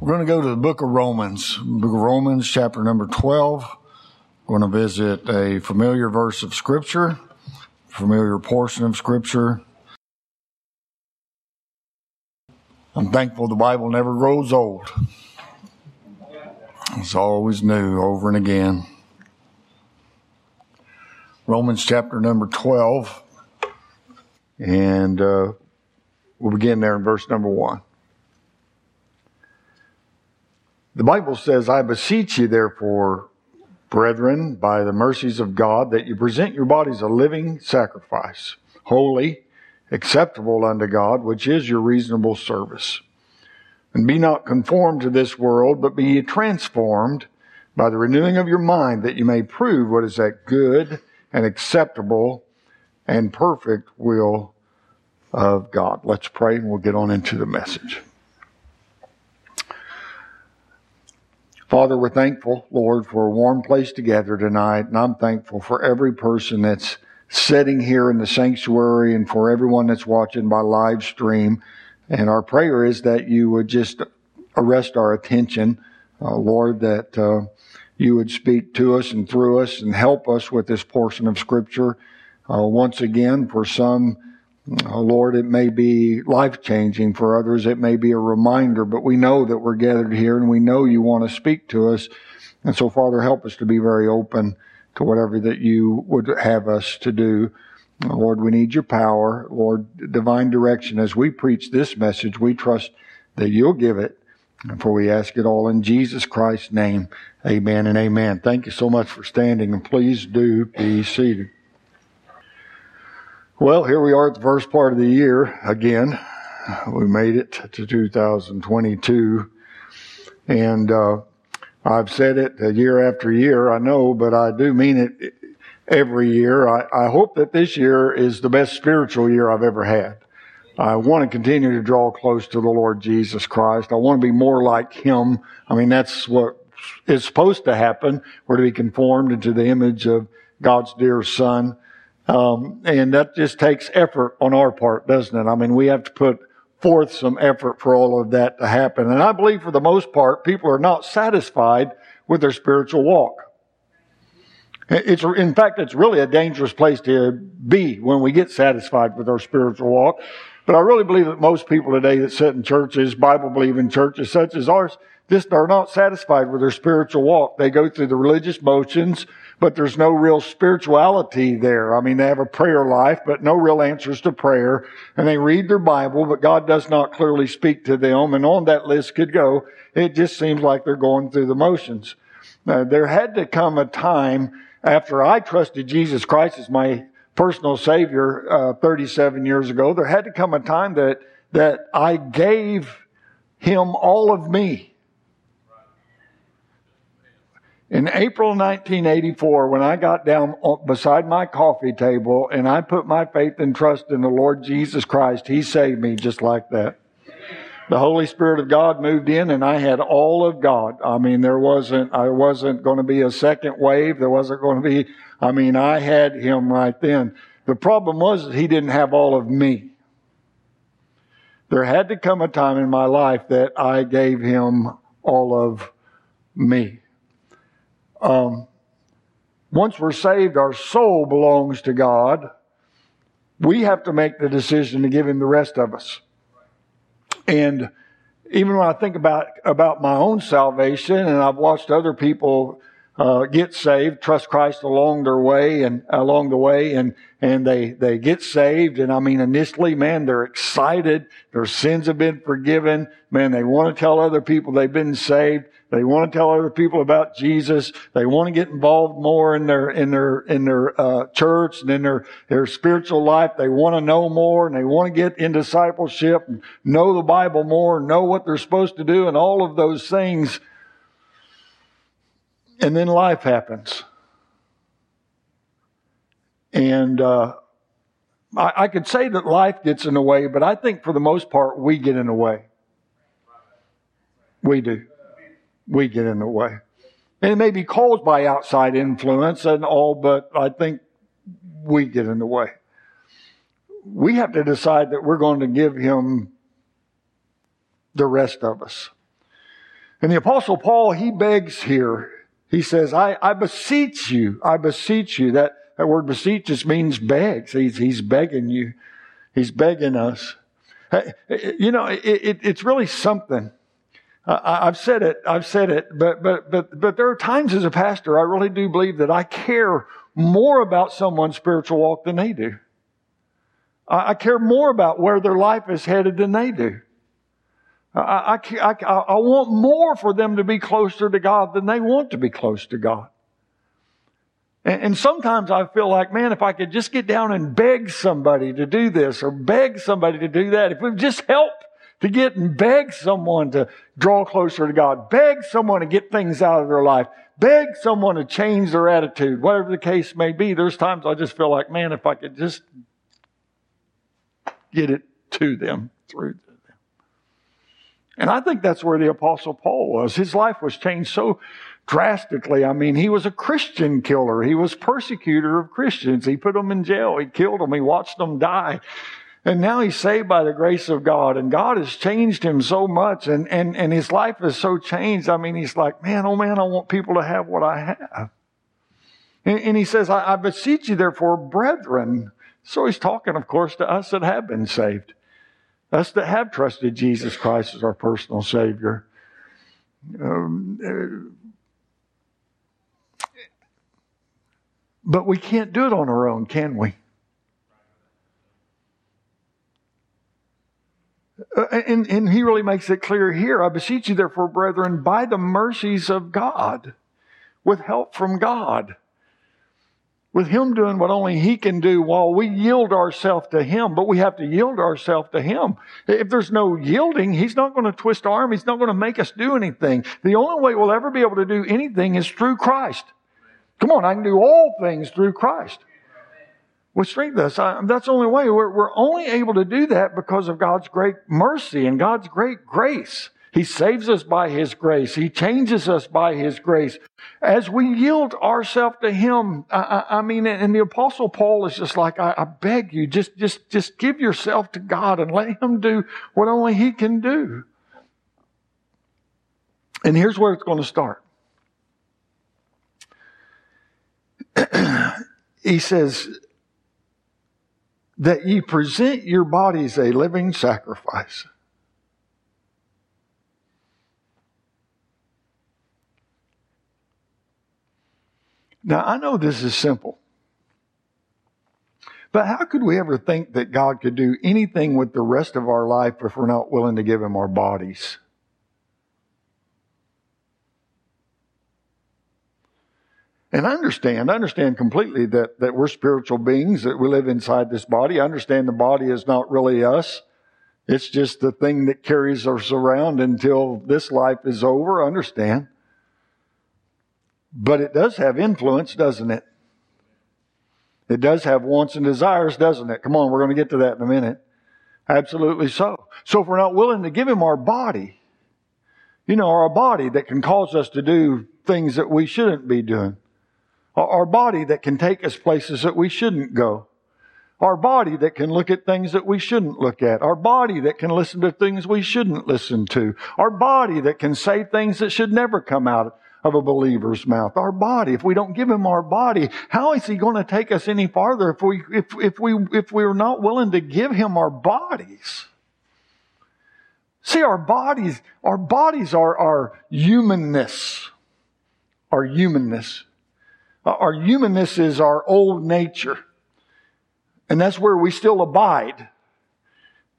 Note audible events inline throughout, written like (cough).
We're going to go to the book of Romans, book of Romans, chapter number 12. We're going to visit a familiar verse of Scripture, familiar portion of Scripture. I'm thankful the Bible never grows old. It's always new over and again. Romans chapter number 12, and uh, we'll begin there in verse number 1. The Bible says, I beseech you, therefore, brethren, by the mercies of God, that you present your bodies a living sacrifice, holy, acceptable unto God, which is your reasonable service. And be not conformed to this world, but be transformed by the renewing of your mind, that you may prove what is that good and acceptable and perfect will of God. Let's pray and we'll get on into the message. Father, we're thankful, Lord, for a warm place together tonight, and I'm thankful for every person that's sitting here in the sanctuary and for everyone that's watching by live stream. And our prayer is that you would just arrest our attention, uh, Lord, that uh, you would speak to us and through us and help us with this portion of Scripture. Uh, once again, for some, uh, Lord, it may be life changing. For others, it may be a reminder, but we know that we're gathered here and we know you want to speak to us. And so, Father, help us to be very open to whatever that you would have us to do. Uh, Lord, we need your power. Lord, divine direction. As we preach this message, we trust that you'll give it. And for we ask it all in Jesus Christ's name. Amen and amen. Thank you so much for standing and please do be seated. Well, here we are at the first part of the year again. We made it to 2022. And uh, I've said it year after year, I know, but I do mean it every year. I, I hope that this year is the best spiritual year I've ever had. I want to continue to draw close to the Lord Jesus Christ. I want to be more like Him. I mean, that's what is supposed to happen. We're to be conformed into the image of God's dear Son. Um, and that just takes effort on our part, doesn't it? I mean, we have to put forth some effort for all of that to happen. And I believe for the most part, people are not satisfied with their spiritual walk. It's, in fact, it's really a dangerous place to be when we get satisfied with our spiritual walk. But I really believe that most people today that sit in churches, Bible believing churches such as ours, just are not satisfied with their spiritual walk. They go through the religious motions, but there's no real spirituality there. I mean, they have a prayer life, but no real answers to prayer. And they read their Bible, but God does not clearly speak to them. And on that list could go, it just seems like they're going through the motions. Now, there had to come a time after I trusted Jesus Christ as my personal Savior uh, 37 years ago. There had to come a time that that I gave Him all of me. In April 1984, when I got down beside my coffee table and I put my faith and trust in the Lord Jesus Christ, He saved me just like that. The Holy Spirit of God moved in and I had all of God. I mean, there wasn't, I wasn't going to be a second wave. There wasn't going to be, I mean, I had Him right then. The problem was that He didn't have all of me. There had to come a time in my life that I gave Him all of me. Um, once we're saved, our soul belongs to God. We have to make the decision to give Him the rest of us. And even when I think about about my own salvation, and I've watched other people uh, get saved, trust Christ along their way and along the way, and and they they get saved. And I mean, initially, man, they're excited. Their sins have been forgiven. Man, they want to tell other people they've been saved. They want to tell other people about Jesus. They want to get involved more in their in their in their uh, church and in their their spiritual life. They want to know more and they want to get in discipleship and know the Bible more, know what they're supposed to do, and all of those things. And then life happens. And uh, I, I could say that life gets in the way, but I think for the most part, we get in the way. We do. We get in the way. And it may be caused by outside influence and all, but I think we get in the way. We have to decide that we're going to give him the rest of us. And the apostle Paul, he begs here. He says, I, I beseech you, I beseech you. That, that word beseech just means begs. He's, he's begging you. He's begging us. You know, it, it, it's really something. I, I've said it, I've said it, but, but, but, but there are times as a pastor, I really do believe that I care more about someone's spiritual walk than they do. I, I care more about where their life is headed than they do. I, I, I, I want more for them to be closer to God than they want to be close to God. And sometimes I feel like, man, if I could just get down and beg somebody to do this or beg somebody to do that, if we just help to get and beg someone to draw closer to God, beg someone to get things out of their life, beg someone to change their attitude, whatever the case may be. There's times I just feel like, man, if I could just get it to them through them. And I think that's where the apostle Paul was. His life was changed so drastically. I mean, he was a Christian killer. He was persecutor of Christians. He put them in jail. He killed them. He watched them die. And now he's saved by the grace of God. And God has changed him so much. And, and, and his life is so changed. I mean, he's like, man, oh man, I want people to have what I have. And, and he says, I, I beseech you therefore, brethren. So he's talking, of course, to us that have been saved. Us that have trusted Jesus Christ as our personal Savior. Um, uh, but we can't do it on our own, can we? Uh, and, and he really makes it clear here. I beseech you, therefore, brethren, by the mercies of God, with help from God with Him doing what only He can do while we yield ourselves to Him, but we have to yield ourselves to Him. If there's no yielding, He's not going to twist our arm. He's not going to make us do anything. The only way we'll ever be able to do anything is through Christ. Come on, I can do all things through Christ. With strengthen us. that's the only way. We're, we're only able to do that because of God's great mercy and God's great grace. He saves us by His grace. He changes us by His grace. As we yield ourselves to Him, I, I, mean, and the Apostle Paul is just like, I, I beg you, just, just, just give yourself to God and let Him do what only He can do. And here's where it's going to start. (clears throat) he says, that ye present your bodies a living sacrifice Now, I know this is simple, but how could we ever think that God could do anything with the rest of our life if we're not willing to give Him our bodies? And I understand, I understand completely that, that we're spiritual beings, that we live inside this body. I understand the body is not really us. It's just the thing that carries us around until this life is over. I understand. But it does have influence, doesn't it? It does have wants and desires, doesn't it? Come on, we're going to get to that in a minute. Absolutely so. So if we're not willing to give him our body, you know, our body that can cause us to do things that we shouldn't be doing, our body that can take us places that we shouldn't go, our body that can look at things that we shouldn't look at, our body that can listen to things we shouldn't listen to, our body that can say things that should never come out of a believer's mouth. Our body, if we don't give him our body, how is he going to take us any farther if we, if, if we, if we're not willing to give him our bodies? See, our bodies, our bodies are our humanness. Our humanness. Our humanness is our old nature. And that's where we still abide.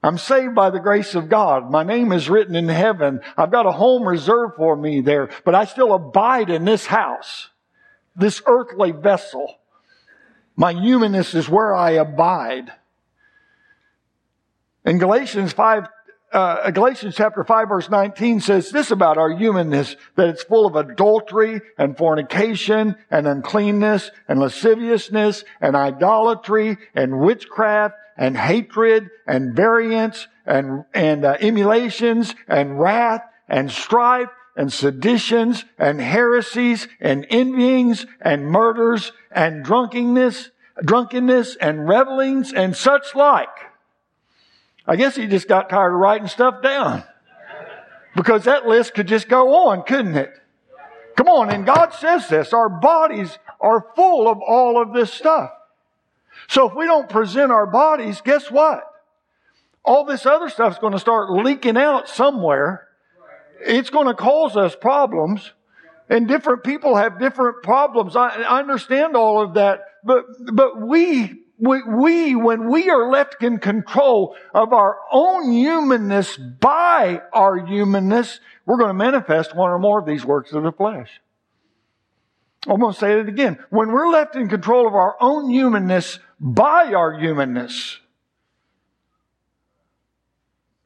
I'm saved by the grace of God. My name is written in heaven. I've got a home reserved for me there, but I still abide in this house, this earthly vessel. My humanness is where I abide. In Galatians 5, uh, Galatians chapter 5 verse 19 says this about our humanness, that it's full of adultery and fornication and uncleanness and lasciviousness and idolatry and witchcraft and hatred and variance and, and uh, emulations and wrath and strife and seditions and heresies and envyings and murders and drunkenness, drunkenness and revelings and such like. I guess he just got tired of writing stuff down. Because that list could just go on, couldn't it? Come on, and God says this. Our bodies are full of all of this stuff. So if we don't present our bodies, guess what? All this other stuff is going to start leaking out somewhere. It's going to cause us problems. And different people have different problems. I, I understand all of that. But, but we we, we, when we are left in control of our own humanness by our humanness, we're going to manifest one or more of these works of the flesh. I'm going to say it again. When we're left in control of our own humanness by our humanness,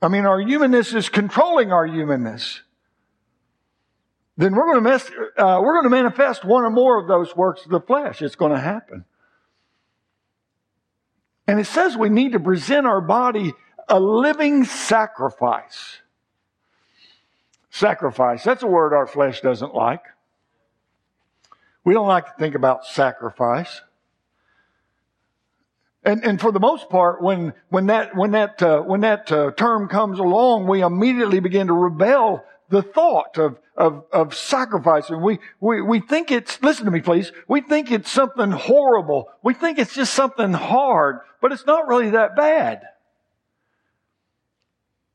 I mean, our humanness is controlling our humanness. Then we're going to mess, uh, we're going to manifest one or more of those works of the flesh. It's going to happen. And it says we need to present our body a living sacrifice. Sacrifice, that's a word our flesh doesn't like. We don't like to think about sacrifice. And, and for the most part, when, when that, when that, uh, when that uh, term comes along, we immediately begin to rebel the thought of, of, of sacrificing. We, we, we think it's, listen to me please, we think it's something horrible. We think it's just something hard, but it's not really that bad.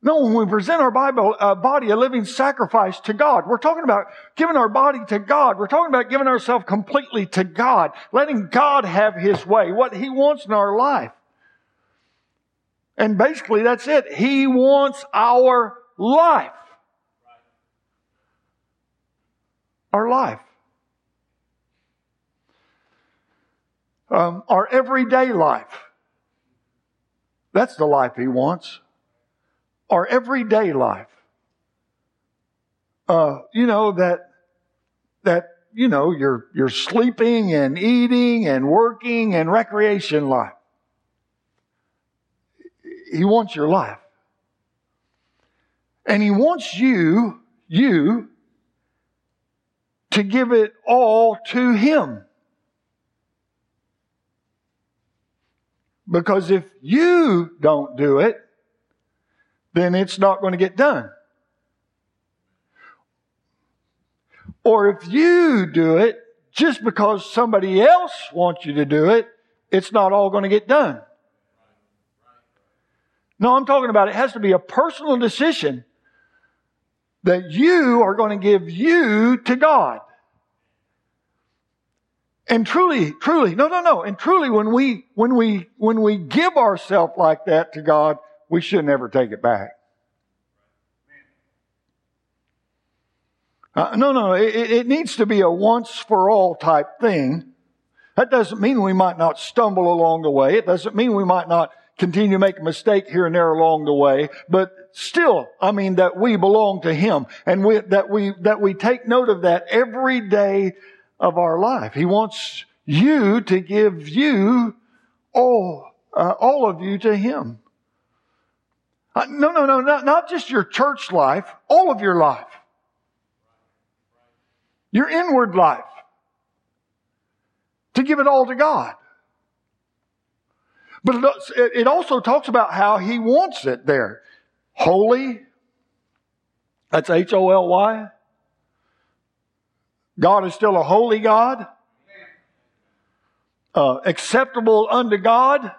No, when we present our Bible, uh, body a living sacrifice to God, we're talking about giving our body to God. We're talking about giving ourselves completely to God, letting God have His way, what He wants in our life. And basically that's it. He wants our life. Our life. Um, our everyday life. That's the life He wants. Our everyday life. Uh, you know, that, that, you know, you're, you're sleeping and eating and working and recreation life. He wants your life. And He wants you, you, to give it all to Him. Because if you don't do it, then it's not going to get done. Or if you do it just because somebody else wants you to do it, it's not all going to get done. No, I'm talking about it has to be a personal decision that you are going to give you to God. And truly, truly, no, no, no. And truly, when we, when we, when we give ourselves like that to God, we should never take it back. Uh, no, no, it, it needs to be a once for all type thing. That doesn't mean we might not stumble along the way. It doesn't mean we might not continue to make a mistake here and there along the way, but still, I mean, that we belong to Him and we, that we, that we take note of that every day of our life. He wants you to give you all, uh, all of you to Him. Uh, no, no, no, not, not just your church life, all of your life. Your inward life. To give it all to God. But it, also talks about how He wants it there. Holy. That's H-O-L-Y. God is still a holy God. Uh, acceptable unto God.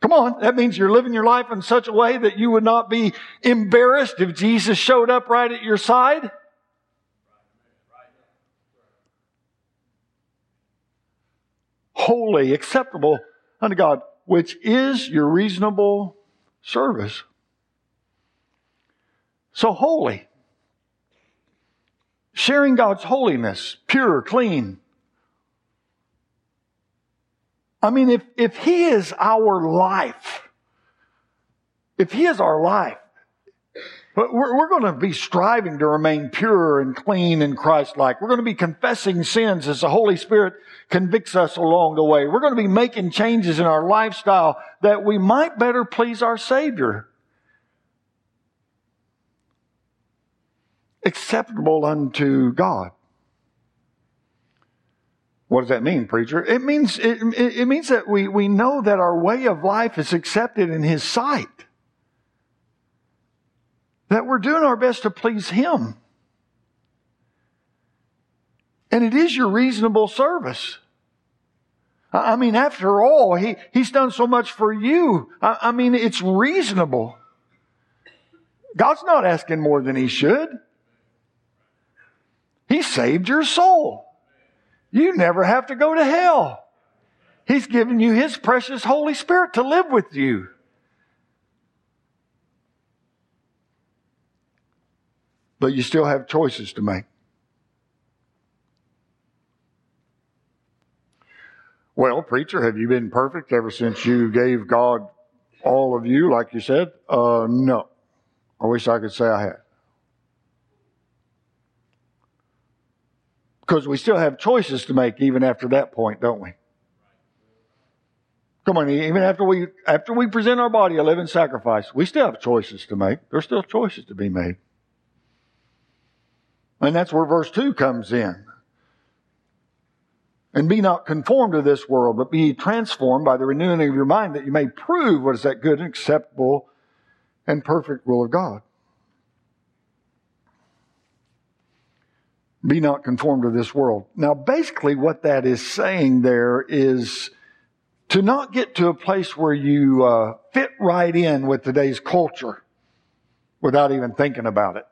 Come on, that means you're living your life in such a way that you would not be embarrassed if Jesus showed up right at your side. Holy, acceptable unto God, which is your reasonable service. So holy. Sharing God's holiness, pure, clean. I mean, if, if He is our life, if He is our life, we're, we're going to be striving to remain pure and clean and Christ-like. We're going to be confessing sins as the Holy Spirit convicts us along the way. We're going to be making changes in our lifestyle that we might better please our Savior. acceptable unto God. What does that mean, preacher? It means, it, it means that we, we know that our way of life is accepted in His sight. That we're doing our best to please Him. And it is your reasonable service. I mean, after all, he, He's done so much for you. I, I mean, it's reasonable. God's not asking more than He should. He saved your soul. You never have to go to hell. He's given you His precious Holy Spirit to live with you. But you still have choices to make. Well, preacher, have you been perfect ever since you gave God all of you, like you said? Uh, no. I wish I could say I had. Because we still have choices to make even after that point, don't we? Come on, even after we after we present our body a living sacrifice, we still have choices to make. There's still choices to be made. And that's where verse 2 comes in. And be not conformed to this world, but be transformed by the renewing of your mind that you may prove what is that good and acceptable and perfect will of God. Be not conformed to this world. Now, basically, what that is saying there is to not get to a place where you uh, fit right in with today's culture without even thinking about it.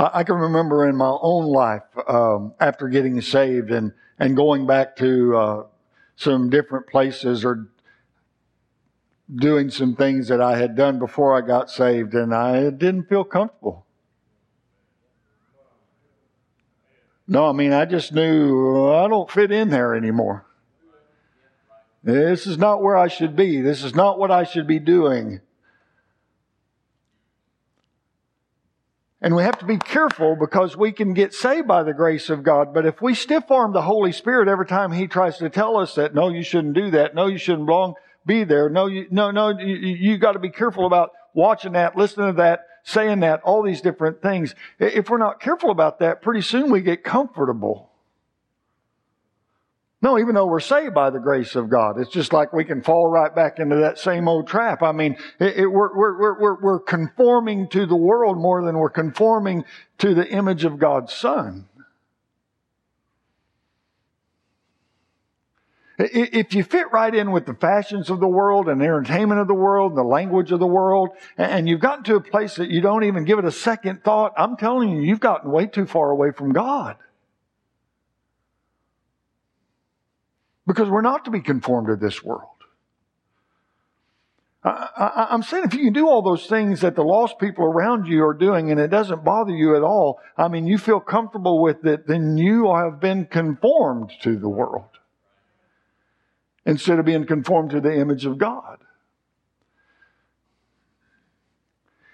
I can remember in my own life um, after getting saved and and going back to uh, some different places or doing some things that I had done before I got saved, and I didn't feel comfortable. No, I mean, I just knew I don't fit in there anymore. This is not where I should be. This is not what I should be doing. And we have to be careful because we can get saved by the grace of God. But if we stiff arm the Holy Spirit every time He tries to tell us that, no, you shouldn't do that. No, you shouldn't belong, be there. No, you, no, no, you, you got to be careful about watching that, listening to that, saying that, all these different things. If we're not careful about that, pretty soon we get comfortable. No, even though we're saved by the grace of God, it's just like we can fall right back into that same old trap. I mean, it, it, we're, we're, we're, we're conforming to the world more than we're conforming to the image of God's Son. If you fit right in with the fashions of the world and the entertainment of the world and the language of the world, and you've gotten to a place that you don't even give it a second thought, I'm telling you, you've gotten way too far away from God. Because we're not to be conformed to this world. I, am saying if you can do all those things that the lost people around you are doing and it doesn't bother you at all, I mean, you feel comfortable with it, then you have been conformed to the world instead of being conformed to the image of God.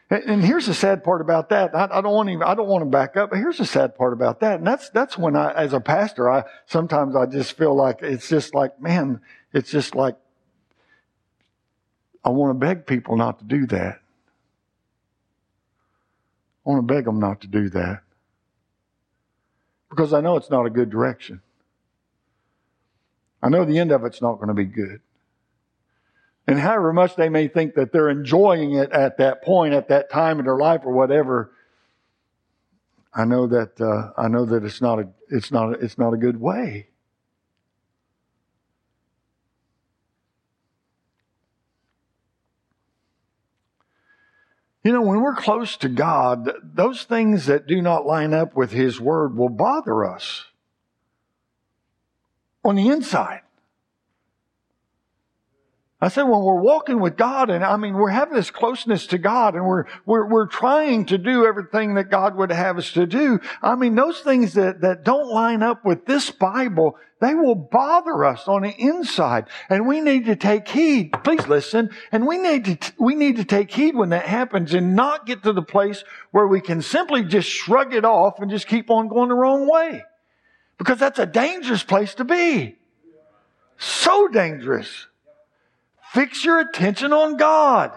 And here's the sad part about that. I, don't want to. I don't want to back up. But here's the sad part about that, and that's that's when I, as a pastor, I sometimes I just feel like it's just like, man, it's just like I want to beg people not to do that. I want to beg them not to do that because I know it's not a good direction. I know the end of it's not going to be good. And however much they may think that they're enjoying it at that point, at that time in their life or whatever, I know that uh, I know that it's not a it's not a, it's not a good way. You know, when we're close to God, those things that do not line up with His Word will bother us on the inside. I said, when we're walking with God, and I mean, we're having this closeness to God, and we're, we're, we're trying to do everything that God would have us to do. I mean, those things that, that don't line up with this Bible, they will bother us on the inside. And we need to take heed. Please listen. And we need to, we need to take heed when that happens and not get to the place where we can simply just shrug it off and just keep on going the wrong way. Because that's a dangerous place to be. So dangerous. Fix your attention on God.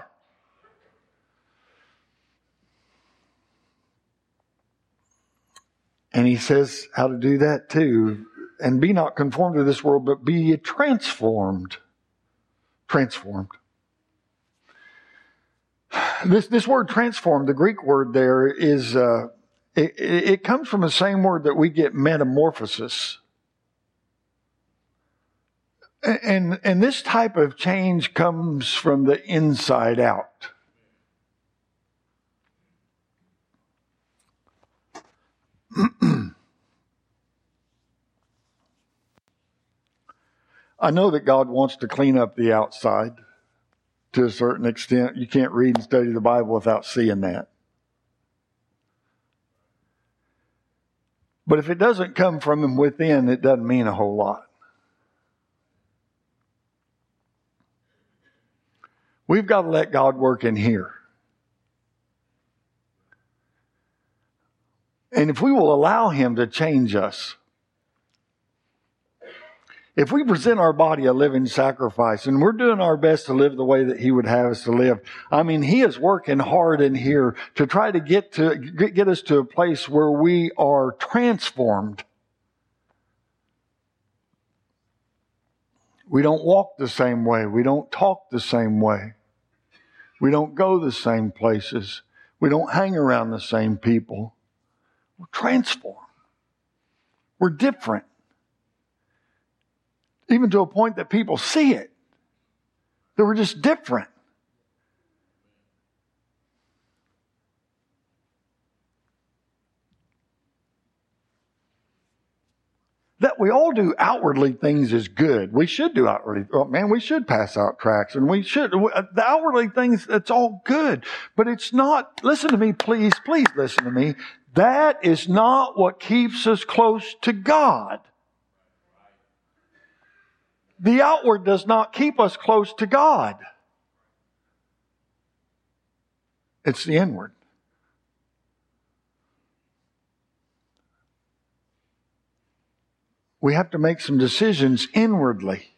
And he says how to do that too. And be not conformed to this world, but be transformed transformed. This, this word transformed, the Greek word there is, uh, it, it comes from the same word that we get metamorphosis. And, and this type of change comes from the inside out. (clears throat) I know that God wants to clean up the outside to a certain extent. You can't read and study the Bible without seeing that. But if it doesn't come from within, it doesn't mean a whole lot. We've got to let God work in here. And if we will allow Him to change us, if we present our body a living sacrifice and we're doing our best to live the way that he would have us to live, I mean, he is working hard in here to try to get to, get us to a place where we are transformed. We don't walk the same way. We don't talk the same way. We don't go the same places. We don't hang around the same people. We're transformed. We're different even to a point that people see it. That we're just different. That we all do outwardly things is good. We should do outwardly. Oh, man, we should pass out tracts and we should, uh, the outwardly things, it's all good. But it's not, listen to me, please, please listen to me. That is not what keeps us close to God. The outward does not keep us close to God. It's the inward. We have to make some decisions inwardly.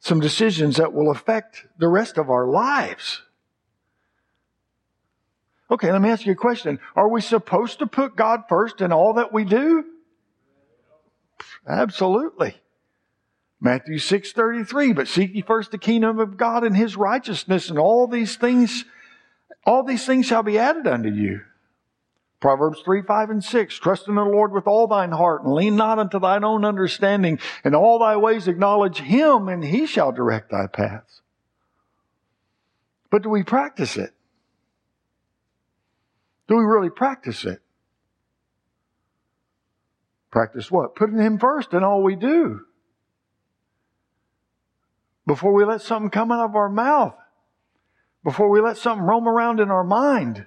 Some decisions that will affect the rest of our lives. Okay, let me ask you a question. Are we supposed to put God first in all that we do? Absolutely. Matthew 6:33, but seek ye first the kingdom of God and his righteousness and all these things all these things shall be added unto you. Proverbs 3, 5, and 6. Trust in the Lord with all thine heart and lean not unto thine own understanding. In all thy ways acknowledge him and he shall direct thy paths. But do we practice it? Do we really practice it? Practice what? Putting him first in all we do before we let something come out of our mouth, before we let something roam around in our mind,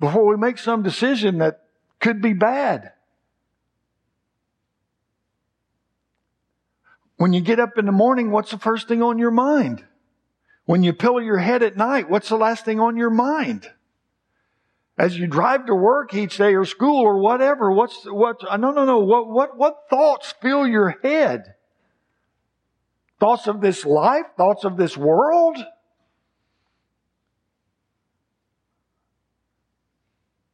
before we make some decision that could be bad. When you get up in the morning, what's the first thing on your mind? When you pillow your head at night, what's the last thing on your mind? As you drive to work each day or school or whatever, what's, what, uh, no, no, no, what, what, what thoughts fill your head? Thoughts of this life? Thoughts of this world?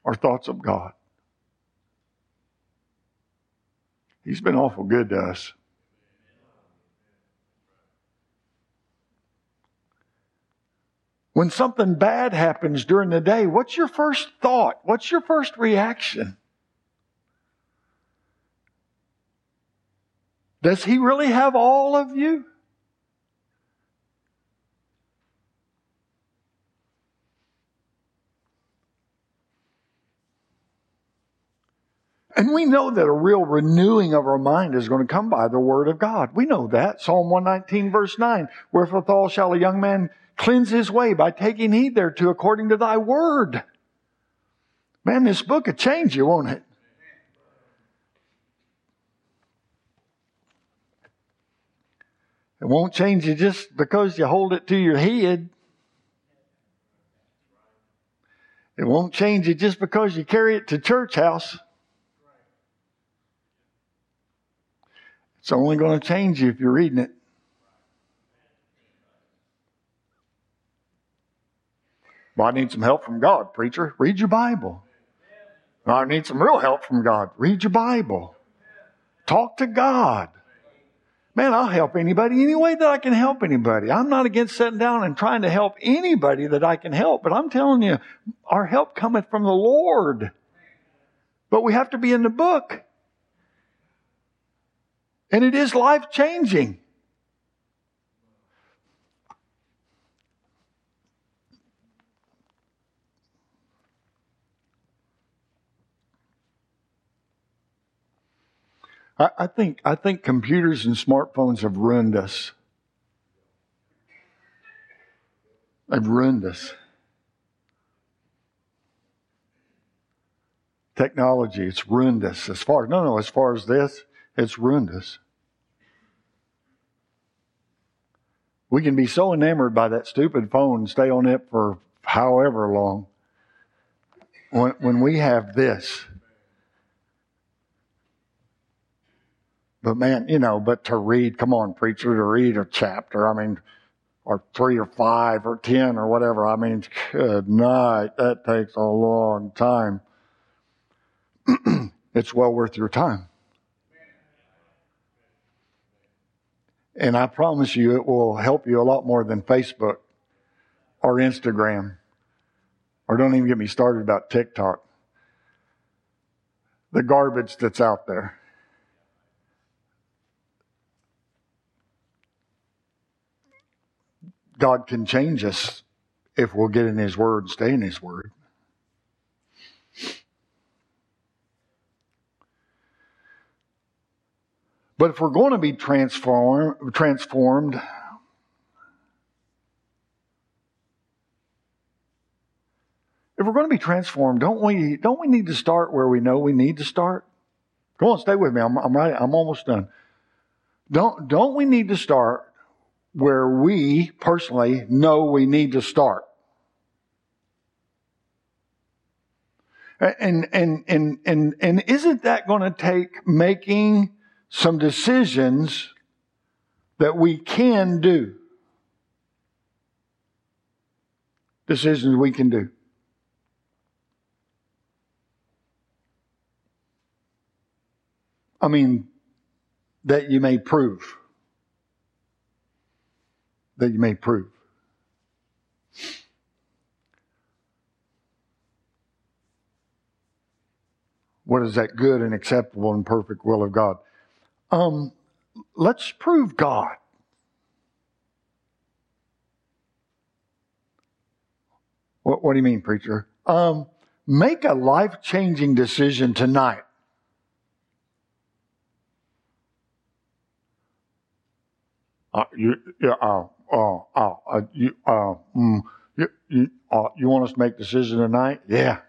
Or thoughts of God? He's been awful good to us. When something bad happens during the day, what's your first thought? What's your first reaction? Does he really have all of you? And we know that a real renewing of our mind is going to come by the word of God. We know that. Psalm 119 verse 9. Wherewithal shall a young man cleanse his way by taking heed thereto according to thy word. Man, this book will change you, won't it? It won't change you just because you hold it to your head. It won't change you just because you carry it to church house. It's only going to change you if you're reading it. Well, I need some help from God, preacher. Read your Bible. I need some real help from God. Read your Bible. Talk to God. Man, I'll help anybody any way that I can help anybody. I'm not against sitting down and trying to help anybody that I can help, but I'm telling you, our help cometh from the Lord. But we have to be in the book. And it is life changing. I, think I think computers and smartphones have ruined us. They've ruined us. Technology, it's ruined us. As far no, no, as far as this, it's ruined us. We can be so enamored by that stupid phone and stay on it for however long. When, when we have this, But man, you know, but to read, come on, preacher, to read a chapter, I mean, or three or five or ten or whatever, I mean, good night, that takes a long time. (clears throat) it's well worth your time. And I promise you, it will help you a lot more than Facebook or Instagram. Or don't even get me started about TikTok. The garbage that's out there. God can change us if we'll get in His Word, stay in His Word. But if we're going to be transform, transformed, if we're going to be transformed, don't we, don't we need to start where we know we need to start? Come on, stay with me. I'm, I'm right. I'm almost done. Don't, don't we need to start where we personally know we need to start. And, and, and, and, and isn't that going to take making some decisions that we can do? Decisions we can do. I mean, that you may prove that you may prove. What is that good and acceptable and perfect will of God? Um, let's prove God. What, what do you mean, preacher? Um, make a life changing decision tonight. Uh, you, uh, uh, uh, uh, you, uh, mm, you, you, uh, you want us to make a decision tonight? Yeah.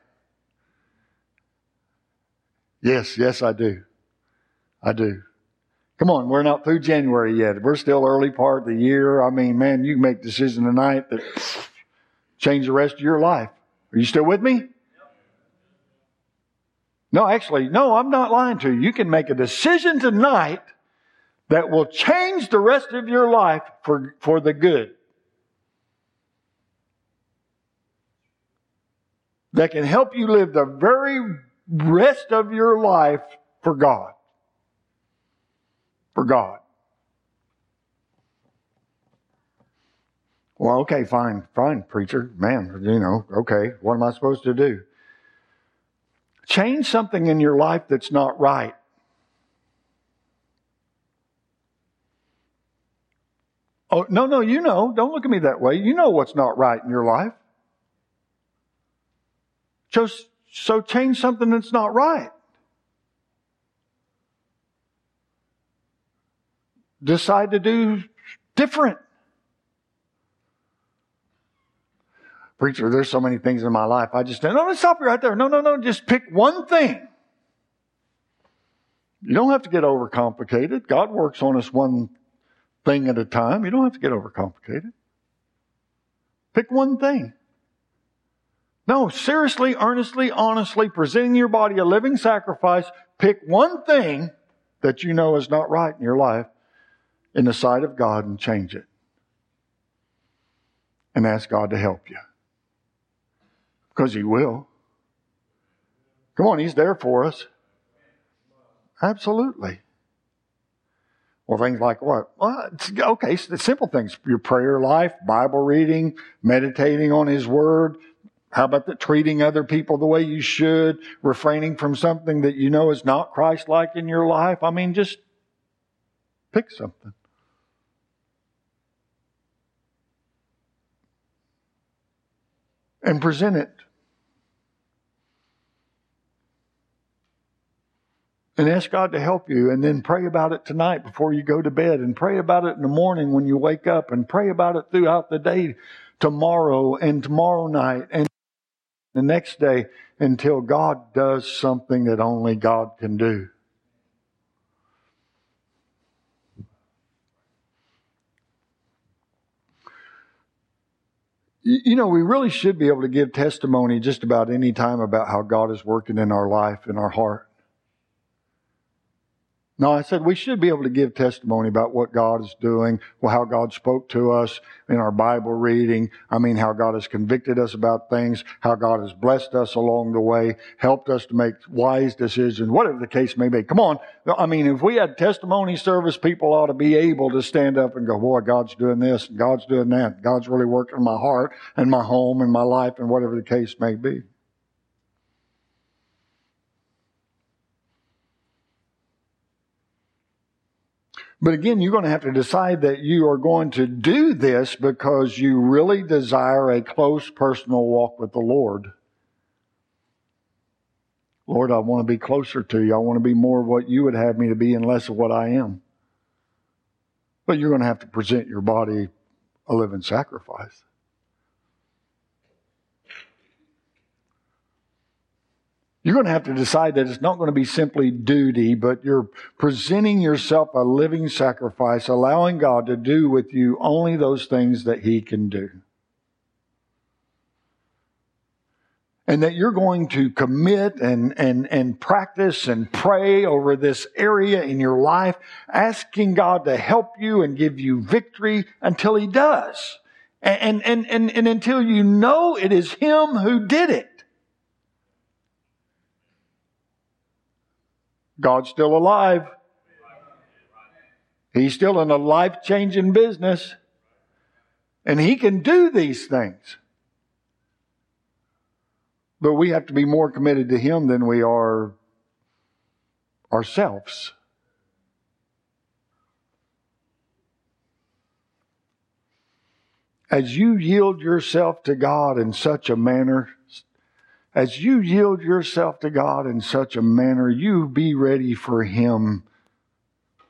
Yes, yes, I do. I do. Come on, we're not through January yet. We're still early part of the year. I mean, man, you can make a decision tonight that change the rest of your life. Are you still with me? No, actually, no, I'm not lying to you. You can make a decision tonight that will change the rest of your life for, for the good. That can help you live the very rest of your life for God. For God. Well, okay, fine, fine, preacher. Man, you know, okay, what am I supposed to do? Change something in your life that's not right. Oh, no, no, you know. Don't look at me that way. You know what's not right in your life. Just so change something that's not right. Decide to do different. Preacher, there's so many things in my life. I just, no, no, stop right there. No, no, no. Just pick one thing. You don't have to get overcomplicated. God works on us one thing at a time. You don't have to get overcomplicated. Pick one thing. No, seriously, earnestly, honestly, presenting your body a living sacrifice, pick one thing that you know is not right in your life in the sight of God and change it. And ask God to help you. Because He will. Come on, He's there for us. Absolutely. Well, things like what? Well, okay, the simple things. Your prayer life, Bible reading, meditating on His Word. How about the treating other people the way you should, refraining from something that you know is not Christ-like in your life? I mean, just pick something. And present it and ask God to help you and then pray about it tonight before you go to bed and pray about it in the morning when you wake up and pray about it throughout the day tomorrow and tomorrow night and the next day until God does something that only God can do. You know, we really should be able to give testimony just about any time about how God is working in our life, in our heart. No, I said we should be able to give testimony about what God is doing, how God spoke to us in our Bible reading. I mean, how God has convicted us about things, how God has blessed us along the way, helped us to make wise decisions, whatever the case may be. Come on. I mean, if we had testimony service, people ought to be able to stand up and go, boy, God's doing this, and God's doing that. God's really working in my heart and my home and my life and whatever the case may be. But again, you're going to have to decide that you are going to do this because you really desire a close personal walk with the Lord. Lord, I want to be closer to you. I want to be more of what you would have me to be and less of what I am. But you're going to have to present your body a living sacrifice. You're going to have to decide that it's not going to be simply duty, but you're presenting yourself a living sacrifice, allowing God to do with you only those things that He can do. And that you're going to commit and, and, and practice and pray over this area in your life, asking God to help you and give you victory until He does. And, and, and, and until you know it is Him who did it. God's still alive. He's still in a life changing business. And He can do these things. But we have to be more committed to Him than we are ourselves. As you yield yourself to God in such a manner, as you yield yourself to God in such a manner, you be ready for Him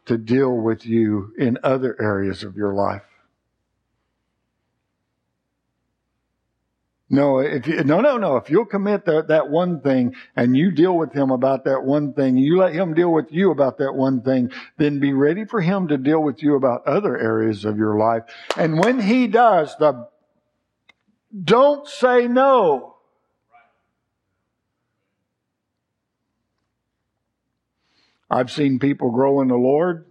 to deal with you in other areas of your life. No, if you, no, no, no. If you'll commit that, that one thing and you deal with him about that one thing, you let him deal with you about that one thing, then be ready for him to deal with you about other areas of your life. And when he does, the don't say no. I've seen people grow in the Lord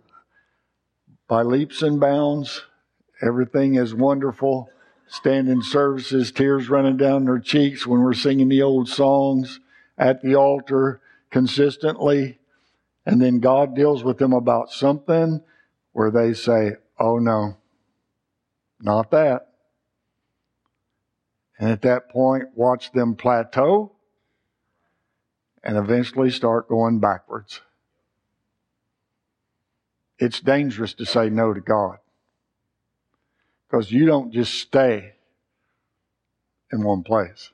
by leaps and bounds. Everything is wonderful. Standing services, tears running down their cheeks when we're singing the old songs at the altar consistently. And then God deals with them about something where they say, Oh no, not that. And at that point, watch them plateau and eventually start going backwards. It's dangerous to say no to God because you don't just stay in one place.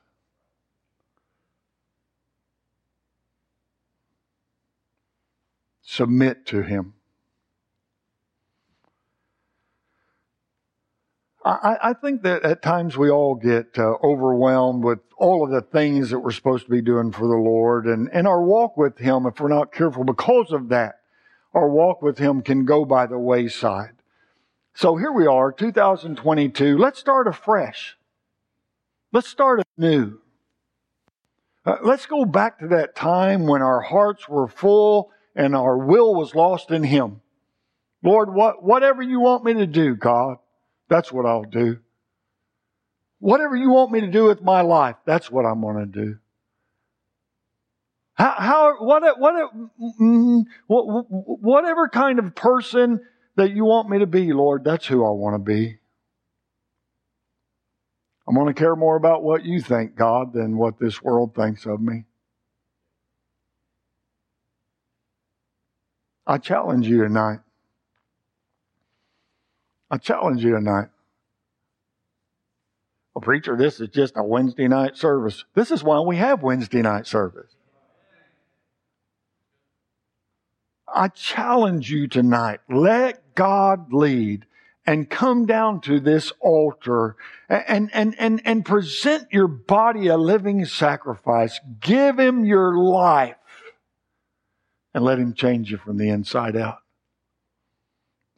Submit to Him. I, I, think that at times we all get uh, overwhelmed with all of the things that we're supposed to be doing for the Lord and, and our walk with Him, if we're not careful because of that, our walk with Him can go by the wayside. So here we are, 2022. Let's start afresh. Let's start anew. Uh, let's go back to that time when our hearts were full and our will was lost in Him. Lord, what, whatever you want me to do, God, that's what I'll do. Whatever you want me to do with my life, that's what I'm going to do. How, how what, what, whatever kind of person that you want me to be, Lord, that's who I want to be. I'm going to care more about what you think, God, than what this world thinks of me. I challenge you tonight. I challenge you tonight. Well, preacher, this is just a Wednesday night service. This is why we have Wednesday night service. I challenge you tonight. Let God lead and come down to this altar and, and, and, and present your body a living sacrifice. Give Him your life and let Him change you from the inside out.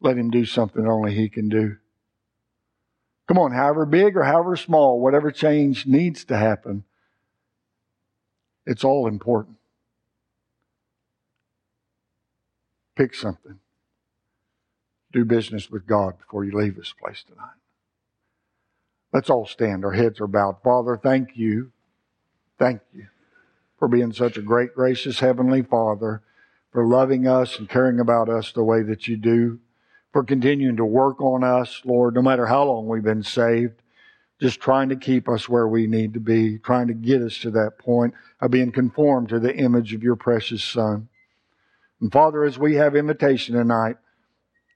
Let Him do something only He can do. Come on, however big or however small, whatever change needs to happen, it's all important. Pick something. Do business with God before you leave this place tonight. Let's all stand. Our heads are bowed. Father, thank you. Thank you for being such a great, gracious Heavenly Father, for loving us and caring about us the way that you do for continuing to work on us, Lord, no matter how long we've been saved, just trying to keep us where we need to be, trying to get us to that point of being conformed to the image of your precious Son. And Father, as we have invitation tonight,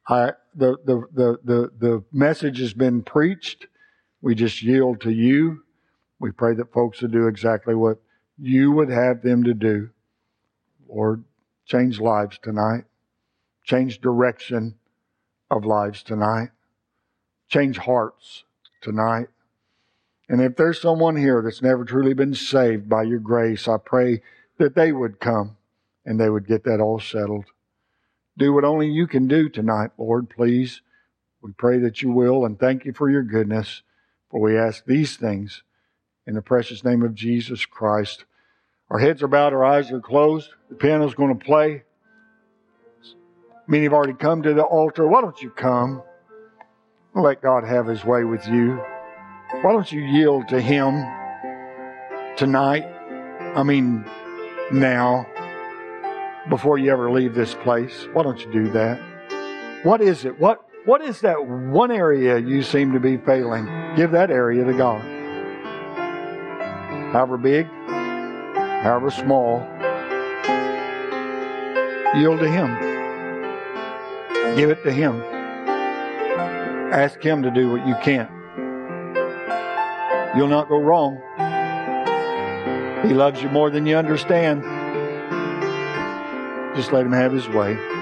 I, the, the, the, the, the message has been preached. We just yield to you. We pray that folks will do exactly what you would have them to do. Lord, change lives tonight, change direction of lives tonight. Change hearts tonight. And if there's someone here that's never truly been saved by your grace, I pray that they would come and they would get that all settled. Do what only you can do tonight, Lord, please. We pray that you will and thank you for your goodness. For we ask these things in the precious name of Jesus Christ. Our heads are bowed, our eyes are closed. The piano's going to play. Many have already come to the altar. Why don't you come? Let God have His way with you. Why don't you yield to Him tonight? I mean, now, before you ever leave this place. Why don't you do that? What is it? What what is that one area you seem to be failing? Give that area to God. However big, however small, yield to Him. Give it to Him. Ask Him to do what you can't. You'll not go wrong. He loves you more than you understand. Just let Him have His way.